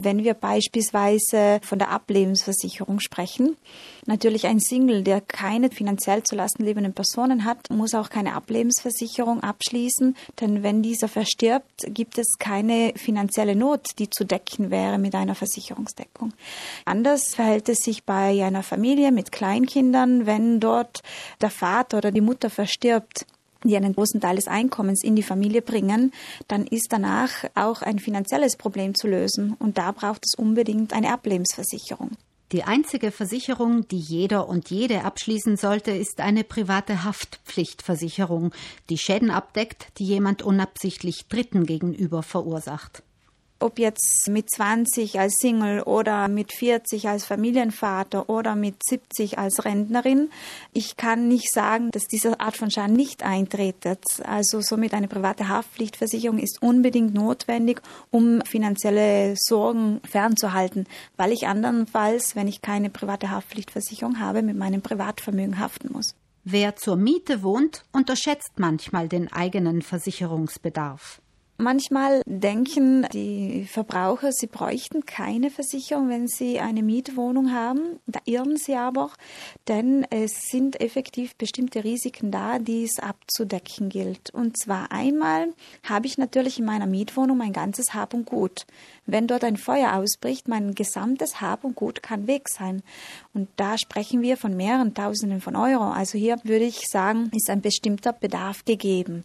Wenn wir beispielsweise von der Ablebensversicherung sprechen, natürlich ein Single, der keine finanziell zu Lasten lebenden Personen hat, muss auch keine Ablebensversicherung abschließen, denn wenn dieser verstirbt, gibt es keine finanzielle Not, die zu decken wäre mit einer Versicherungsdeckung. Anders verhält es sich bei einer Familie mit Kleinkindern, wenn dort der Vater oder die Mutter verstirbt die einen großen Teil des Einkommens in die Familie bringen, dann ist danach auch ein finanzielles Problem zu lösen. Und da braucht es unbedingt eine Ablebensversicherung. Die einzige Versicherung, die jeder und jede abschließen sollte, ist eine private Haftpflichtversicherung, die Schäden abdeckt, die jemand unabsichtlich Dritten gegenüber verursacht ob jetzt mit 20 als Single oder mit 40 als Familienvater oder mit 70 als Rentnerin. Ich kann nicht sagen, dass diese Art von Schaden nicht eintretet. Also somit eine private Haftpflichtversicherung ist unbedingt notwendig, um finanzielle Sorgen fernzuhalten, weil ich andernfalls, wenn ich keine private Haftpflichtversicherung habe, mit meinem Privatvermögen haften muss. Wer zur Miete wohnt, unterschätzt manchmal den eigenen Versicherungsbedarf. Manchmal denken die Verbraucher, sie bräuchten keine Versicherung, wenn sie eine Mietwohnung haben. Da irren sie aber, denn es sind effektiv bestimmte Risiken da, die es abzudecken gilt. Und zwar einmal habe ich natürlich in meiner Mietwohnung mein ganzes Hab und Gut. Wenn dort ein Feuer ausbricht, mein gesamtes Hab und Gut kann weg sein. Und da sprechen wir von mehreren Tausenden von Euro. Also hier würde ich sagen, ist ein bestimmter Bedarf gegeben.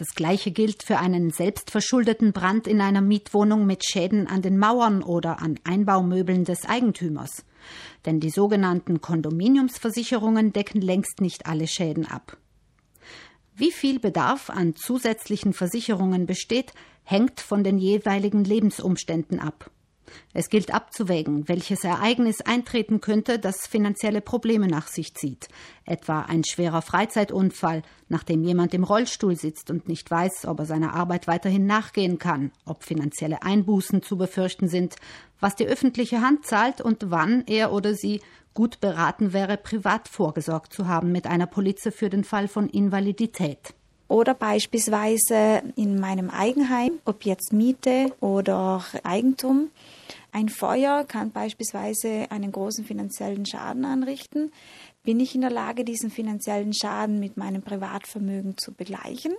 Das Gleiche gilt für einen selbstverschuldeten Brand in einer Mietwohnung mit Schäden an den Mauern oder an Einbaumöbeln des Eigentümers. Denn die sogenannten Kondominiumsversicherungen decken längst nicht alle Schäden ab. Wie viel Bedarf an zusätzlichen Versicherungen besteht, hängt von den jeweiligen Lebensumständen ab. Es gilt abzuwägen, welches Ereignis eintreten könnte, das finanzielle Probleme nach sich zieht, etwa ein schwerer Freizeitunfall, nachdem jemand im Rollstuhl sitzt und nicht weiß, ob er seiner Arbeit weiterhin nachgehen kann, ob finanzielle Einbußen zu befürchten sind, was die öffentliche Hand zahlt und wann er oder sie gut beraten wäre, privat vorgesorgt zu haben mit einer Polize für den Fall von Invalidität. Oder beispielsweise in meinem Eigenheim, ob jetzt Miete oder Eigentum. Ein Feuer kann beispielsweise einen großen finanziellen Schaden anrichten. Bin ich in der Lage, diesen finanziellen Schaden mit meinem Privatvermögen zu begleichen?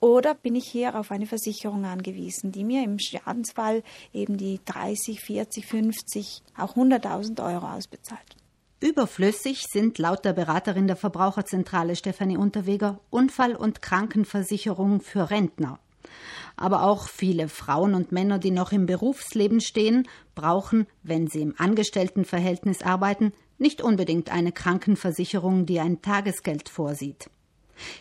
Oder bin ich hier auf eine Versicherung angewiesen, die mir im Schadensfall eben die 30, 40, 50, auch 100.000 Euro ausbezahlt? Überflüssig sind laut der Beraterin der Verbraucherzentrale Stefanie Unterweger Unfall- und Krankenversicherung für Rentner. Aber auch viele Frauen und Männer, die noch im Berufsleben stehen, brauchen, wenn sie im Angestelltenverhältnis arbeiten, nicht unbedingt eine Krankenversicherung, die ein Tagesgeld vorsieht.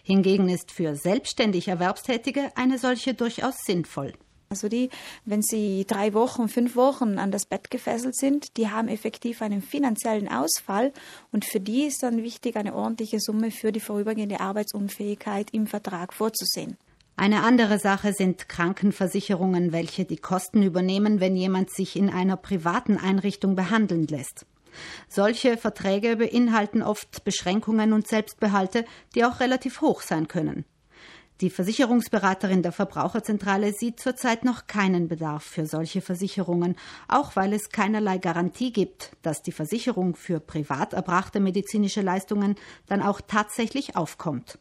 Hingegen ist für selbstständig Erwerbstätige eine solche durchaus sinnvoll. Also die, wenn sie drei Wochen, fünf Wochen an das Bett gefesselt sind, die haben effektiv einen finanziellen Ausfall und für die ist dann wichtig, eine ordentliche Summe für die vorübergehende Arbeitsunfähigkeit im Vertrag vorzusehen. Eine andere Sache sind Krankenversicherungen, welche die Kosten übernehmen, wenn jemand sich in einer privaten Einrichtung behandeln lässt. Solche Verträge beinhalten oft Beschränkungen und Selbstbehalte, die auch relativ hoch sein können. Die Versicherungsberaterin der Verbraucherzentrale sieht zurzeit noch keinen Bedarf für solche Versicherungen, auch weil es keinerlei Garantie gibt, dass die Versicherung für privat erbrachte medizinische Leistungen dann auch tatsächlich aufkommt.